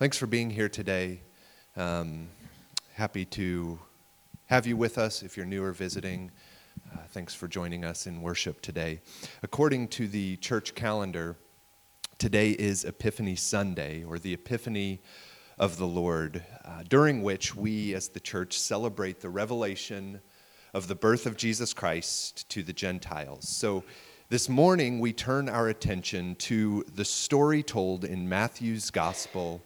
Thanks for being here today. Um, happy to have you with us if you're new or visiting. Uh, thanks for joining us in worship today. According to the church calendar, today is Epiphany Sunday, or the Epiphany of the Lord, uh, during which we as the church celebrate the revelation of the birth of Jesus Christ to the Gentiles. So this morning we turn our attention to the story told in Matthew's Gospel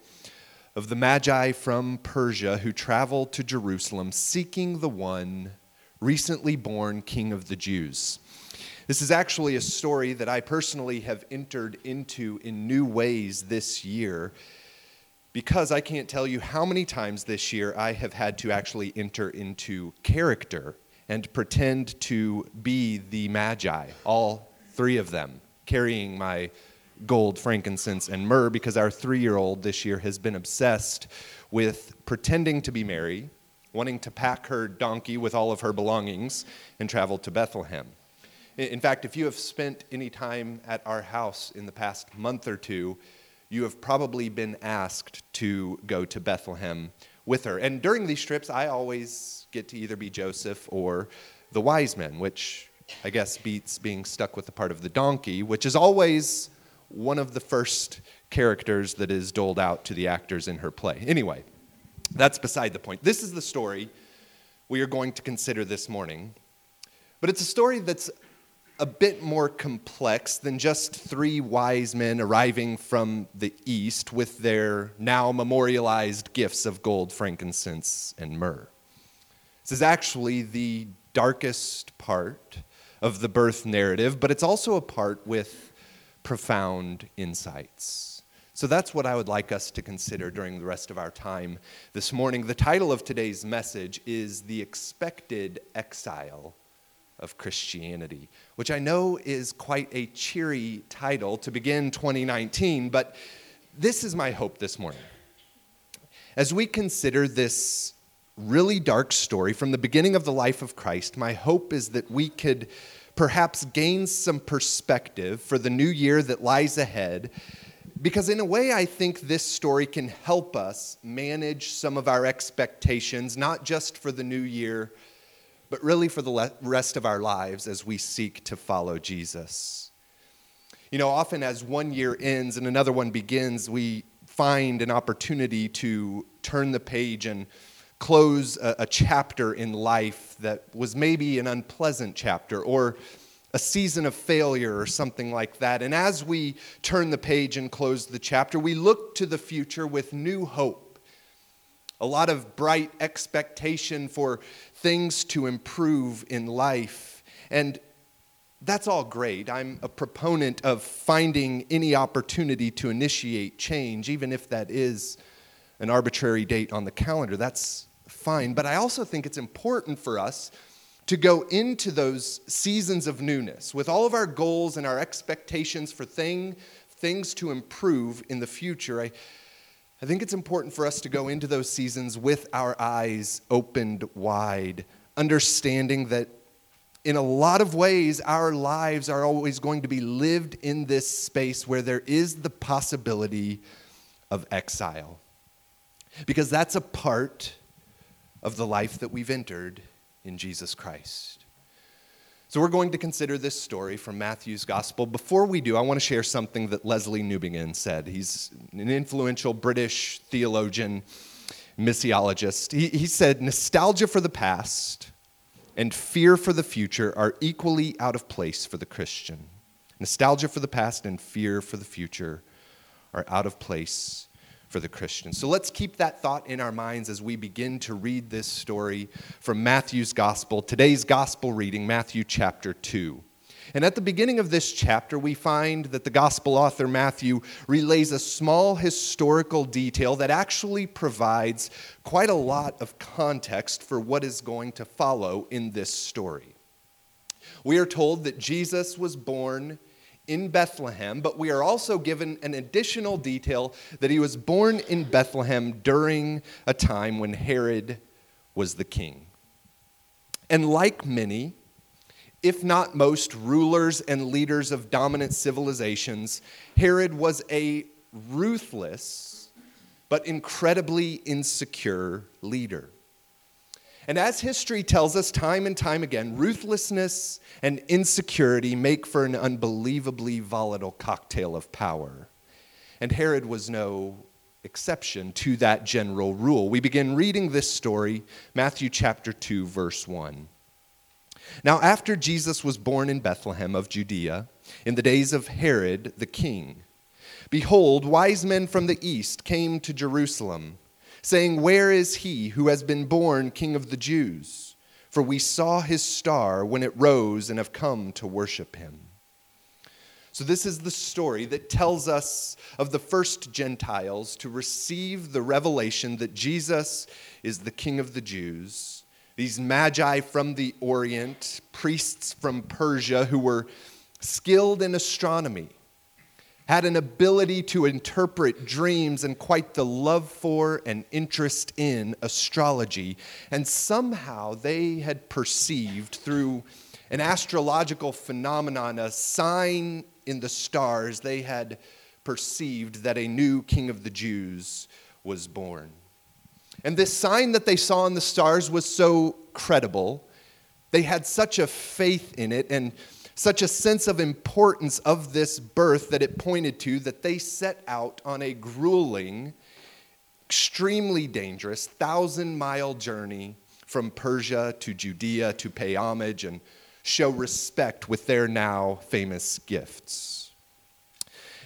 of the Magi from Persia who traveled to Jerusalem seeking the one recently born King of the Jews. This is actually a story that I personally have entered into in new ways this year because I can't tell you how many times this year I have had to actually enter into character and pretend to be the Magi, all three of them, carrying my gold, frankincense, and myrrh because our three year old this year has been obsessed with pretending to be Mary, wanting to pack her donkey with all of her belongings, and travel to Bethlehem. In fact, if you have spent any time at our house in the past month or two, you have probably been asked to go to Bethlehem with her. And during these trips, I always get to either be Joseph or the wise men, which I guess beats being stuck with the part of the donkey, which is always one of the first characters that is doled out to the actors in her play. Anyway, that's beside the point. This is the story we are going to consider this morning. But it's a story that's a bit more complex than just three wise men arriving from the east with their now memorialized gifts of gold, frankincense, and myrrh. This is actually the darkest part of the birth narrative, but it's also a part with profound insights. So that's what I would like us to consider during the rest of our time this morning. The title of today's message is The Expected Exile of Christianity, which I know is quite a cheery title to begin 2019, but this is my hope this morning. As we consider this really dark story from the beginning of the life of Christ, my hope is that we could perhaps gain some perspective for the new year that lies ahead. Because, in a way, I think this story can help us manage some of our expectations, not just for the new year, but really for the rest of our lives as we seek to follow Jesus. You know, often as one year ends and another one begins, we find an opportunity to turn the page and close a, a chapter in life that was maybe an unpleasant chapter or a season of failure or something like that. And as we turn the page and close the chapter, we look to the future with new hope, a lot of bright expectation for things to improve in life. And that's all great. I'm a proponent of finding any opportunity to initiate change, even if that is an arbitrary date on the calendar. That's fine. But I also think it's important for us to go into those seasons of newness with all of our goals and our expectations for thing, things to improve in the future. I, I think it's important for us to go into those seasons with our eyes opened wide, understanding that in a lot of ways, our lives are always going to be lived in this space where there is the possibility of exile. Because that's a part of the life that we've entered in Jesus Christ. So, we're going to consider this story from Matthew's gospel. Before we do, I want to share something that Lesslie Newbigin said. He's an influential British theologian, missiologist. He, he said, Nostalgia for the past and fear for the future are equally out of place for the Christian. Nostalgia for the past and fear for the future are out of place for the Christian. So let's keep that thought in our minds as we begin to read this story from Matthew's gospel. Today's gospel reading, Matthew chapter 2. And at the beginning of this chapter, we find that the gospel author Matthew relays a small historical detail that actually provides quite a lot of context for what is going to follow in this story. We are told that Jesus was born in Bethlehem, but we are also given an additional detail that he was born in Bethlehem during a time when Herod was the king. And like many, if not most, rulers and leaders of dominant civilizations, Herod was a ruthless but incredibly insecure leader. And as history tells us time and time again, ruthlessness and insecurity make for an unbelievably volatile cocktail of power. And Herod was no exception to that general rule. We begin reading this story, Matthew chapter 2, verse 1. Now, after Jesus was born in Bethlehem of Judea, in the days of Herod the king, behold, wise men from the east came to Jerusalem, saying, Where is he who has been born king of the Jews? For we saw his star when it rose and have come to worship him. So, this is the story that tells us of the first Gentiles to receive the revelation that Jesus is the King of the Jews. These magi from the Orient, priests from Persia who were skilled in astronomy, had an ability to interpret dreams and quite the love for and interest in astrology. And somehow they had perceived through an astrological phenomenon, a sign in the stars, they had perceived that a new king of the Jews was born. And this sign that they saw in the stars was so credible. They had such a faith in it and such a sense of importance of this birth that it pointed to that they set out on a grueling, extremely dangerous, thousand mile journey from Persia to Judea to pay homage and show respect with their now famous gifts.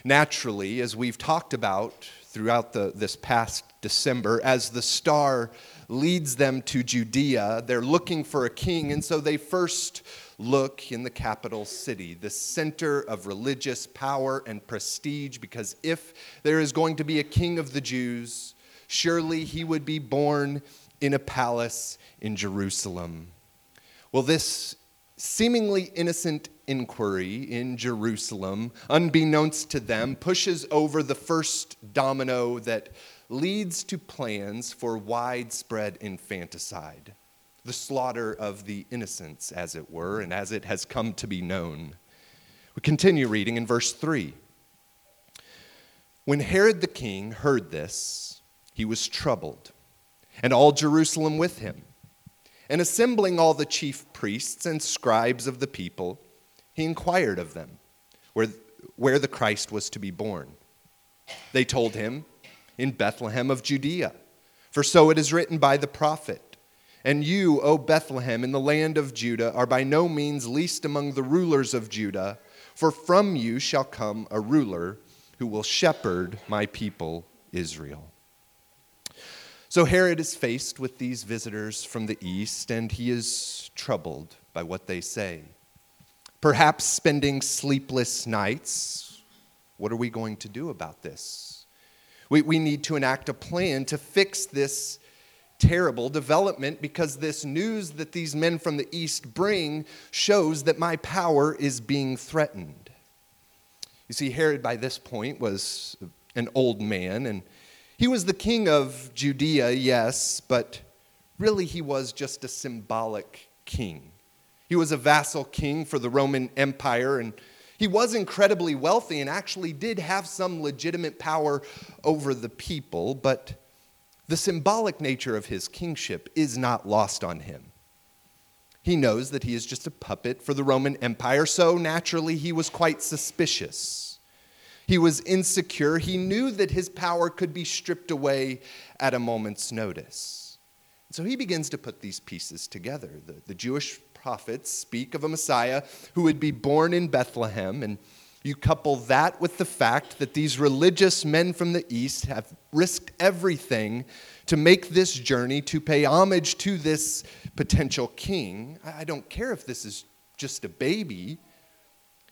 Naturally, as we've talked about throughout the, this past December, as the star leads them to Judea, they're looking for a king, and so they first look in the capital city, the center of religious power and prestige, because if there is going to be a king of the Jews, surely he would be born in a palace in Jerusalem. Well, this seemingly innocent inquiry in Jerusalem, unbeknownst to them, pushes over the first domino that leads to plans for widespread infanticide, the slaughter of the innocents, as it were, and as it has come to be known. We continue reading in verse 3. When Herod the king heard this, he was troubled, and all Jerusalem with him. And assembling all the chief priests and scribes of the people, he inquired of them where, where the Christ was to be born. They told him, In Bethlehem of Judea, for so it is written by the prophet. And you, O Bethlehem, in the land of Judah, are by no means least among the rulers of Judah, for from you shall come a ruler who will shepherd my people Israel. So Herod is faced with these visitors from the east, and he is troubled by what they say. Perhaps spending sleepless nights. What are we going to do about this? We, we need to enact a plan to fix this terrible development because this news that these men from the east bring shows that my power is being threatened. You see, Herod by this point was an old man, and he was the king of Judea, yes, but really he was just a symbolic king. He was a vassal king for the Roman Empire, and he was incredibly wealthy and actually did have some legitimate power over the people, but the symbolic nature of his kingship is not lost on him. He knows that he is just a puppet for the Roman Empire, so naturally he was quite suspicious. He was insecure. He knew that his power could be stripped away at a moment's notice. So he begins to put these pieces together. The, the Jewish prophets speak of a Messiah who would be born in Bethlehem, and you couple that with the fact that these religious men from the East have risked everything to make this journey to pay homage to this potential king. I don't care if this is just a baby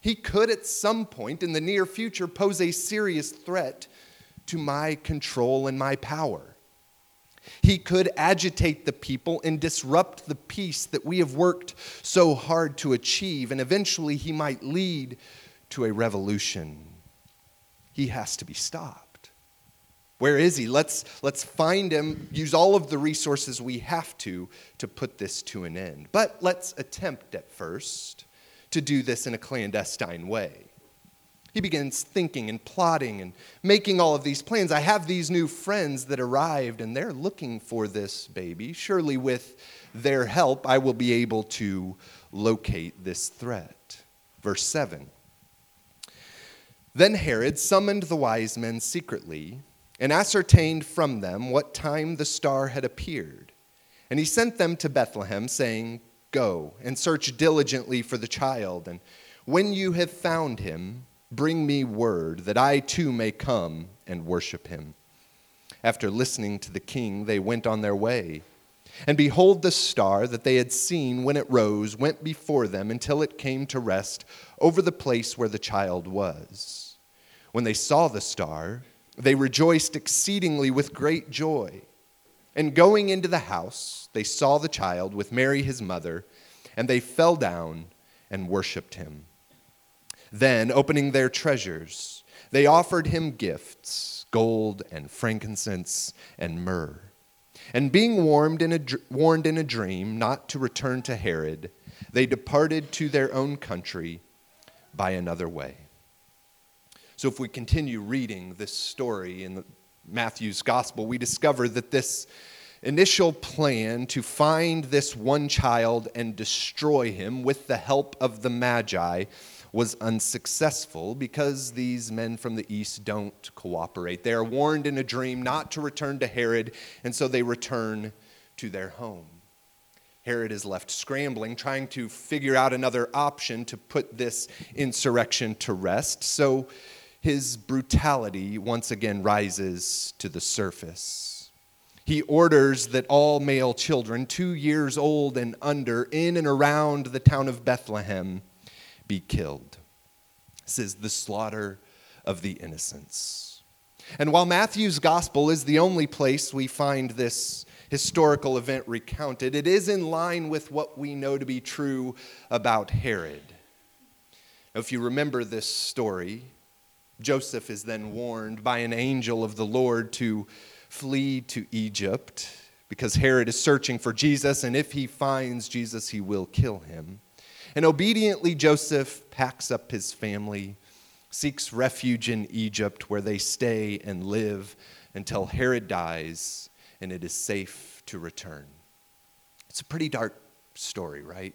he could at some point in the near future pose a serious threat to my control and my power. He could agitate the people and disrupt the peace that we have worked so hard to achieve, and eventually he might lead to a revolution. He has to be stopped. Where is he? Let's, let's find him, use all of the resources we have to to put this to an end. But let's attempt at first to do this in a clandestine way. He begins thinking and plotting and making all of these plans. I have these new friends that arrived and they're looking for this baby. Surely, with their help, I will be able to locate this threat. Verse 7 Then Herod summoned the wise men secretly and ascertained from them what time the star had appeared. And he sent them to Bethlehem, saying, Go and search diligently for the child, and when you have found him, Bring me word that I too may come and worship him. After listening to the king, they went on their way. And behold, the star that they had seen when it rose went before them until it came to rest over the place where the child was. When they saw the star, they rejoiced exceedingly with great joy. And going into the house, they saw the child with Mary his mother, and they fell down and worshiped him. Then, opening their treasures, they offered him gifts gold and frankincense and myrrh. And being warned in, a, warned in a dream not to return to Herod, they departed to their own country by another way. So, if we continue reading this story in Matthew's gospel, we discover that this initial plan to find this one child and destroy him with the help of the Magi was unsuccessful because these men from the east don't cooperate. They are warned in a dream not to return to Herod, and so they return to their home. Herod is left scrambling, trying to figure out another option to put this insurrection to rest. So his brutality once again rises to the surface. He orders that all male children, two years old and under, in and around the town of Bethlehem, be killed. Is the slaughter of the innocents. And while Matthew's gospel is the only place we find this historical event recounted, it is in line with what we know to be true about Herod. Now, if you remember this story, Joseph is then warned by an angel of the Lord to flee to Egypt because Herod is searching for Jesus, and if he finds Jesus, he will kill him. And obediently, Joseph packs up his family, seeks refuge in Egypt, where they stay and live until Herod dies and it is safe to return. It's a pretty dark story, right?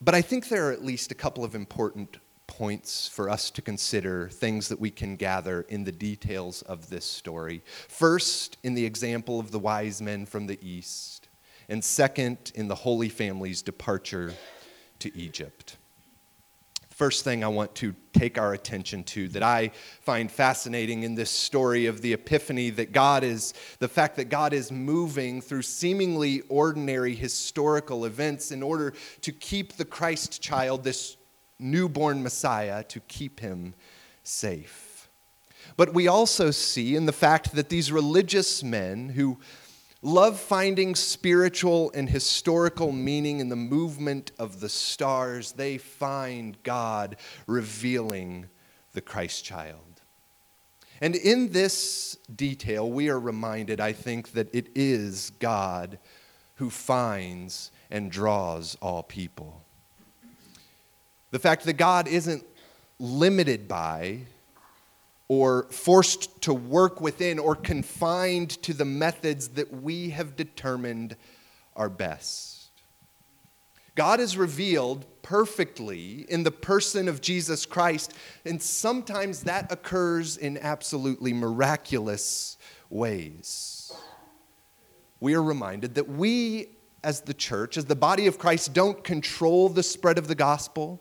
But I think there are at least a couple of important points for us to consider, things that we can gather in the details of this story. First, in the example of the wise men from the east, and second, in the Holy Family's departure to Egypt. First thing I want to take our attention to that I find fascinating in this story of the Epiphany that God is, the fact that God is moving through seemingly ordinary historical events in order to keep the Christ child, this newborn Messiah, to keep him safe. But we also see in the fact that these religious men who love finding spiritual and historical meaning in the movement of the stars, they find God revealing the Christ child. And in this detail, we are reminded, I think, that it is God who finds and draws all people. The fact that God isn't limited by or forced to work within or confined to the methods that we have determined are best. God is revealed perfectly in the person of Jesus Christ, and sometimes that occurs in absolutely miraculous ways. We are reminded that we, as the church, as the body of Christ, don't control the spread of the gospel.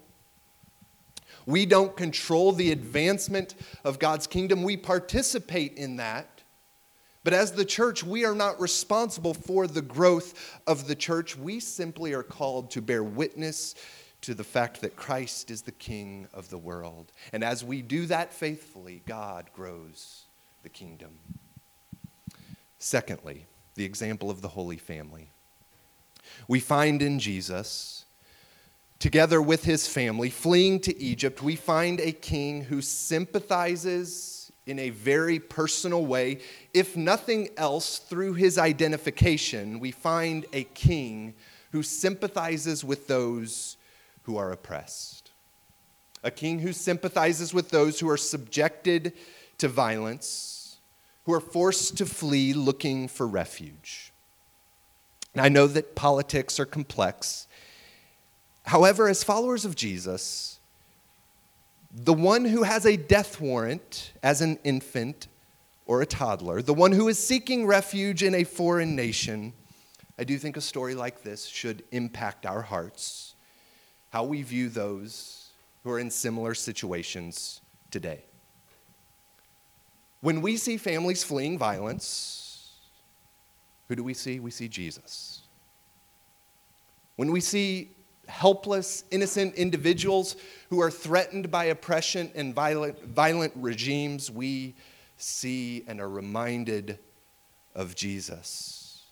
We don't control the advancement of God's kingdom. We participate in that. But as the church, we are not responsible for the growth of the church. We simply are called to bear witness to the fact that Christ is the King of the world. And as we do that faithfully, God grows the kingdom. Secondly, the example of the Holy Family. We find in Jesus together with his family, fleeing to Egypt, we find a king who sympathizes in a very personal way. If nothing else, through his identification, we find a king who sympathizes with those who are oppressed. a king who sympathizes with those who are subjected to violence, who are forced to flee looking for refuge. And I know that politics are complex. However, as followers of Jesus, the one who has a death warrant as an infant or a toddler, the one who is seeking refuge in a foreign nation, I do think a story like this should impact our hearts, how we view those who are in similar situations today. When we see families fleeing violence, who do we see? We see Jesus. When we see helpless, innocent individuals who are threatened by oppression and violent, violent regimes, we see and are reminded of Jesus.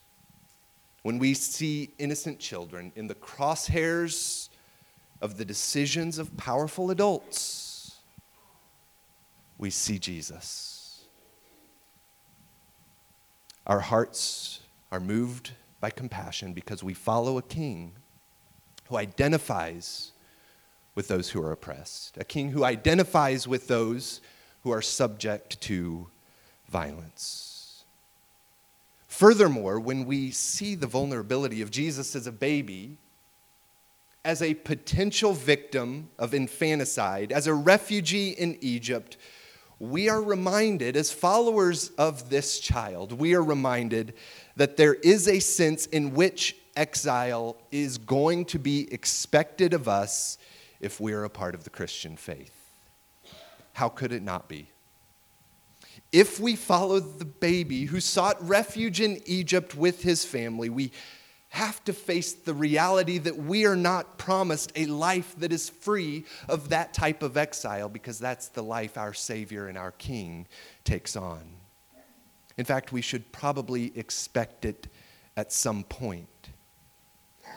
When we see innocent children in the crosshairs of the decisions of powerful adults, we see Jesus. Our hearts are moved by compassion because we follow a king who identifies with those who are oppressed, a king who identifies with those who are subject to violence. Furthermore, when we see the vulnerability of Jesus as a baby, as a potential victim of infanticide, as a refugee in Egypt, we are reminded, as followers of this child, we are reminded that there is a sense in which exile is going to be expected of us if we are a part of the Christian faith. How could it not be? If we follow the baby who sought refuge in Egypt with his family, we have to face the reality that we are not promised a life that is free of that type of exile because that's the life our Savior and our King takes on. In fact, we should probably expect it at some point.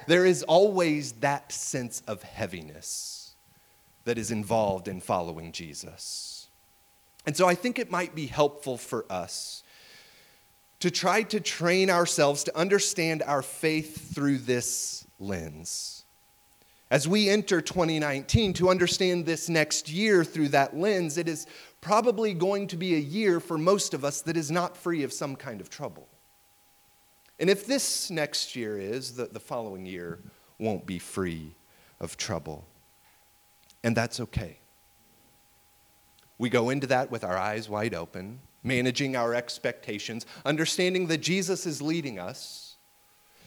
There is always that sense of heaviness that is involved in following Jesus. And so I think it might be helpful for us to try to train ourselves to understand our faith through this lens. As we enter 2019, to understand this next year through that lens, it is probably going to be a year for most of us that is not free of some kind of trouble. And if this next year is, the, the following year won't be free of trouble. And that's okay. We go into that with our eyes wide open, managing our expectations, understanding that Jesus is leading us.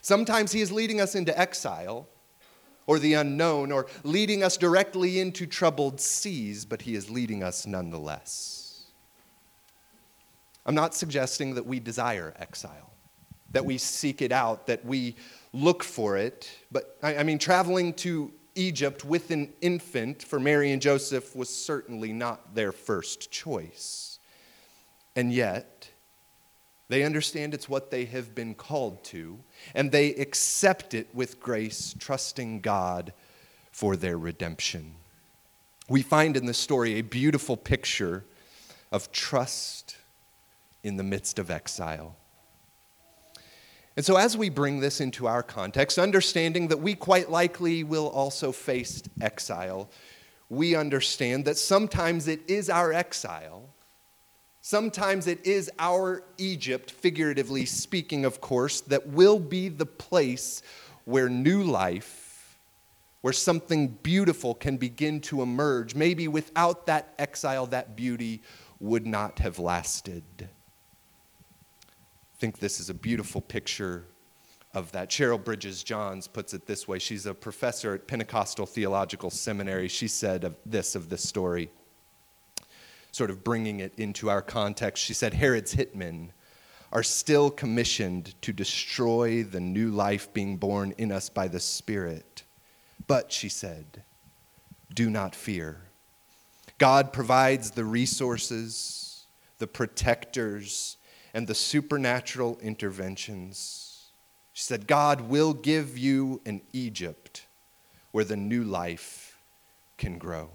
Sometimes he is leading us into exile or the unknown or leading us directly into troubled seas, but he is leading us nonetheless. I'm not suggesting that we desire exile, that we seek it out, that we look for it, but I, mean, traveling to Egypt with an infant for Mary and Joseph was certainly not their first choice. And yet, they understand it's what they have been called to, and they accept it with grace, trusting God for their redemption. We find in this story a beautiful picture of trust in the midst of exile. And so, as we bring this into our context, understanding that we quite likely will also face exile, we understand that sometimes it is our exile, sometimes it is our Egypt, figuratively speaking, of course, that will be the place where new life, where something beautiful can begin to emerge. Maybe without that exile, that beauty would not have lasted think this is a beautiful picture of that. Cheryl Bridges Johns puts it this way. She's a professor at Pentecostal Theological Seminary. She said of this of this story, sort of bringing it into our context. She said Herod's hitmen are still commissioned to destroy the new life being born in us by the Spirit. But she said, do not fear. God provides the resources, the protectors, and the supernatural interventions. She said, God will give you an Egypt where the new life can grow.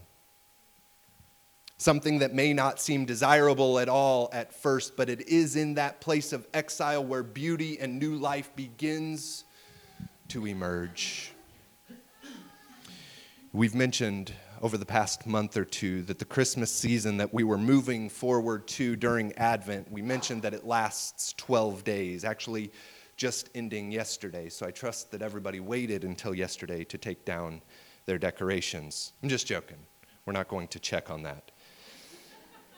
Something that may not seem desirable at all at first, but it is in that place of exile where beauty and new life begins to emerge. We've mentioned over the past month or two that the Christmas season that we were moving forward to during Advent, we mentioned that it lasts 12 days, actually just ending yesterday. So I trust that everybody waited until yesterday to take down their decorations. I'm just joking. We're not going to check on that.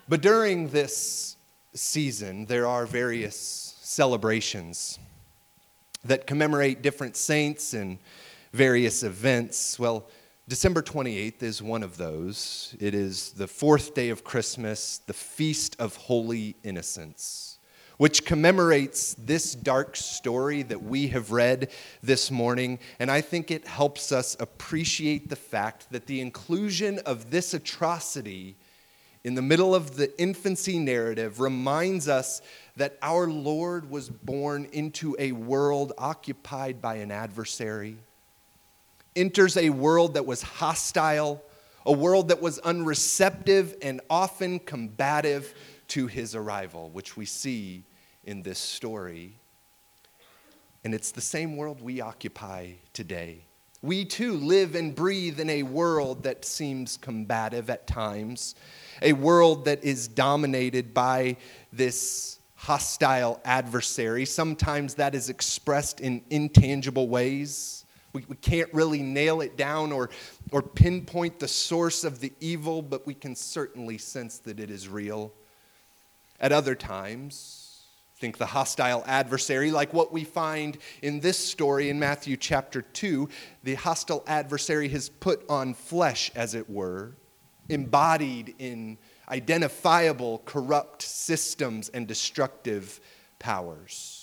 But during this season, there are various celebrations that commemorate different saints and various events. Well, December 28th is one of those. It is the fourth day of Christmas, the Feast of Holy Innocents, which commemorates this dark story that we have read this morning. And I think it helps us appreciate the fact that the inclusion of this atrocity in the middle of the infancy narrative reminds us that our Lord was born into a world occupied by an adversary, enters a world that was hostile, a world that was unreceptive and often combative to his arrival, which we see in this story. And it's the same world we occupy today. We too live and breathe in a world that seems combative at times a world that is dominated by this hostile adversary. Sometimes that is expressed in intangible ways. We, we can't really nail it down or, or pinpoint the source of the evil, but we can certainly sense that it is real. At other times, think the hostile adversary, like what we find in this story in Matthew chapter 2. The hostile adversary has put on flesh, as it were, embodied in identifiable corrupt systems and destructive powers.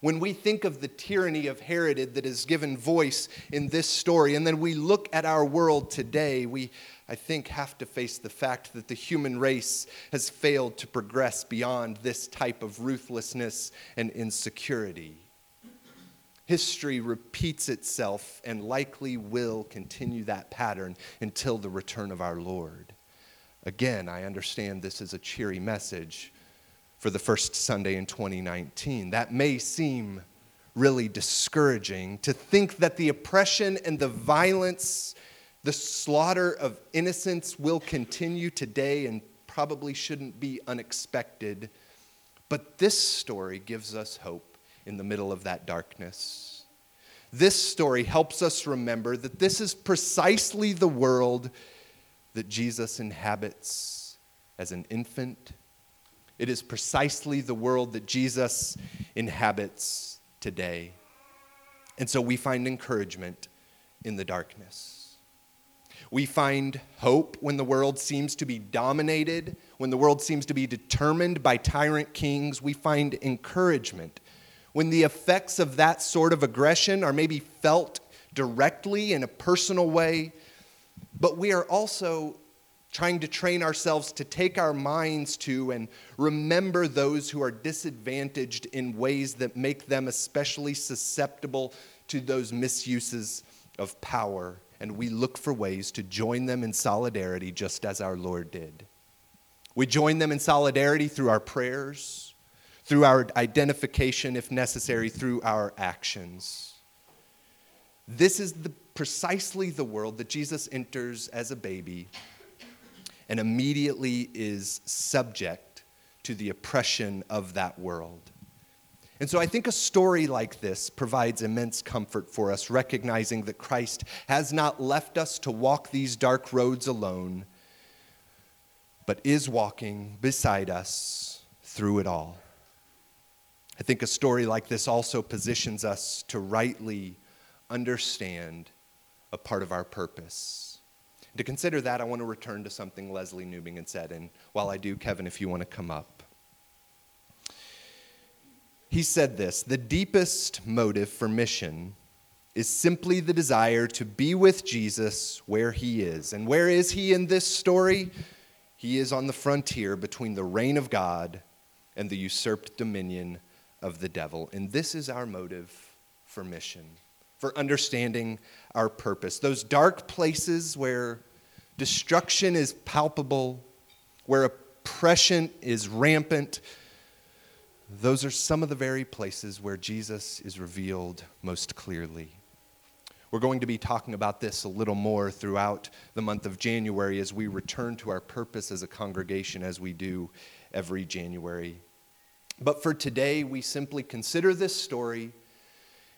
When we think of the tyranny of Herod that is given voice in this story, and then we look at our world today, we, I think, have to face the fact that the human race has failed to progress beyond this type of ruthlessness and insecurity. History repeats itself and likely will continue that pattern until the return of our Lord. Again, I understand this is a cheery message for the first Sunday in 2019. That may seem really discouraging to think that the oppression and the violence, the slaughter of innocents will continue today and probably shouldn't be unexpected. But this story gives us hope in the middle of that darkness. This story helps us remember that this is precisely the world that Jesus inhabits as an infant. It is precisely the world that Jesus inhabits today. And so we find encouragement in the darkness. We find hope when the world seems to be dominated, when the world seems to be determined by tyrant kings. We find encouragement when the effects of that sort of aggression are maybe felt directly in a personal way, but we are also trying to train ourselves to take our minds to and remember those who are disadvantaged in ways that make them especially susceptible to those misuses of power. And we look for ways to join them in solidarity just as our Lord did. We join them in solidarity through our prayers through our identification, if necessary, through our actions. This is the, precisely the world that Jesus enters as a baby and immediately is subject to the oppression of that world. And so I think a story like this provides immense comfort for us, recognizing that Christ has not left us to walk these dark roads alone, but is walking beside us through it all. I think a story like this also positions us to rightly understand a part of our purpose. To consider that, I want to return to something Lesslie Newbigin said. And while I do, Kevin, if you want to come up. He said this The deepest motive for mission is simply the desire to be with Jesus where he is. And where is he in this story? He is on the frontier between the reign of God and the usurped dominion of the devil. And this is our motive for mission, for understanding our purpose. Those dark places where destruction is palpable, where oppression is rampant, those are some of the very places where Jesus is revealed most clearly. We're going to be talking about this a little more throughout the month of January as we return to our purpose as a congregation as we do every January. But for today, we simply consider this story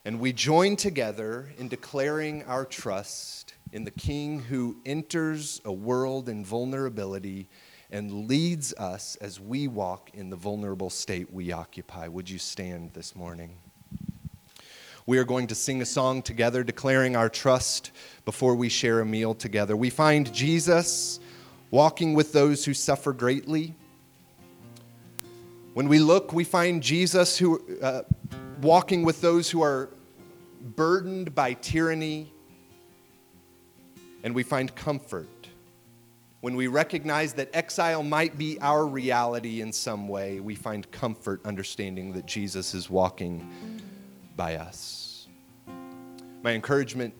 and we join together in declaring our trust in the King who enters a world in vulnerability and leads us as we walk in the vulnerable state we occupy. Would you stand this morning? We are going to sing a song together declaring our trust before we share a meal together. We find Jesus walking with those who suffer greatly. When we look, we find Jesus who, uh, walking with those who are burdened by tyranny, and we find comfort when we recognize that exile might be our reality in some way, we find comfort understanding that Jesus is walking by us. My encouragement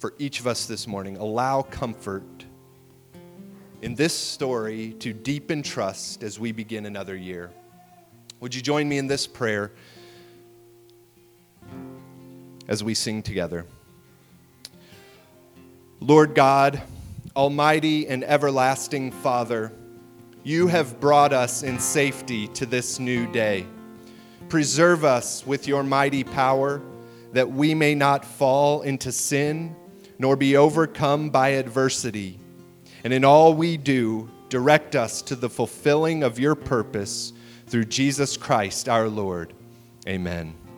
for each of us this morning allow comfort in this story to deepen trust as we begin another year. Would you join me in this prayer as we sing together? Lord God, Almighty and everlasting Father, you have brought us in safety to this new day. Preserve us with your mighty power that we may not fall into sin nor be overcome by adversity. And in all we do, direct us to the fulfilling of your purpose through Jesus Christ our Lord. Amen.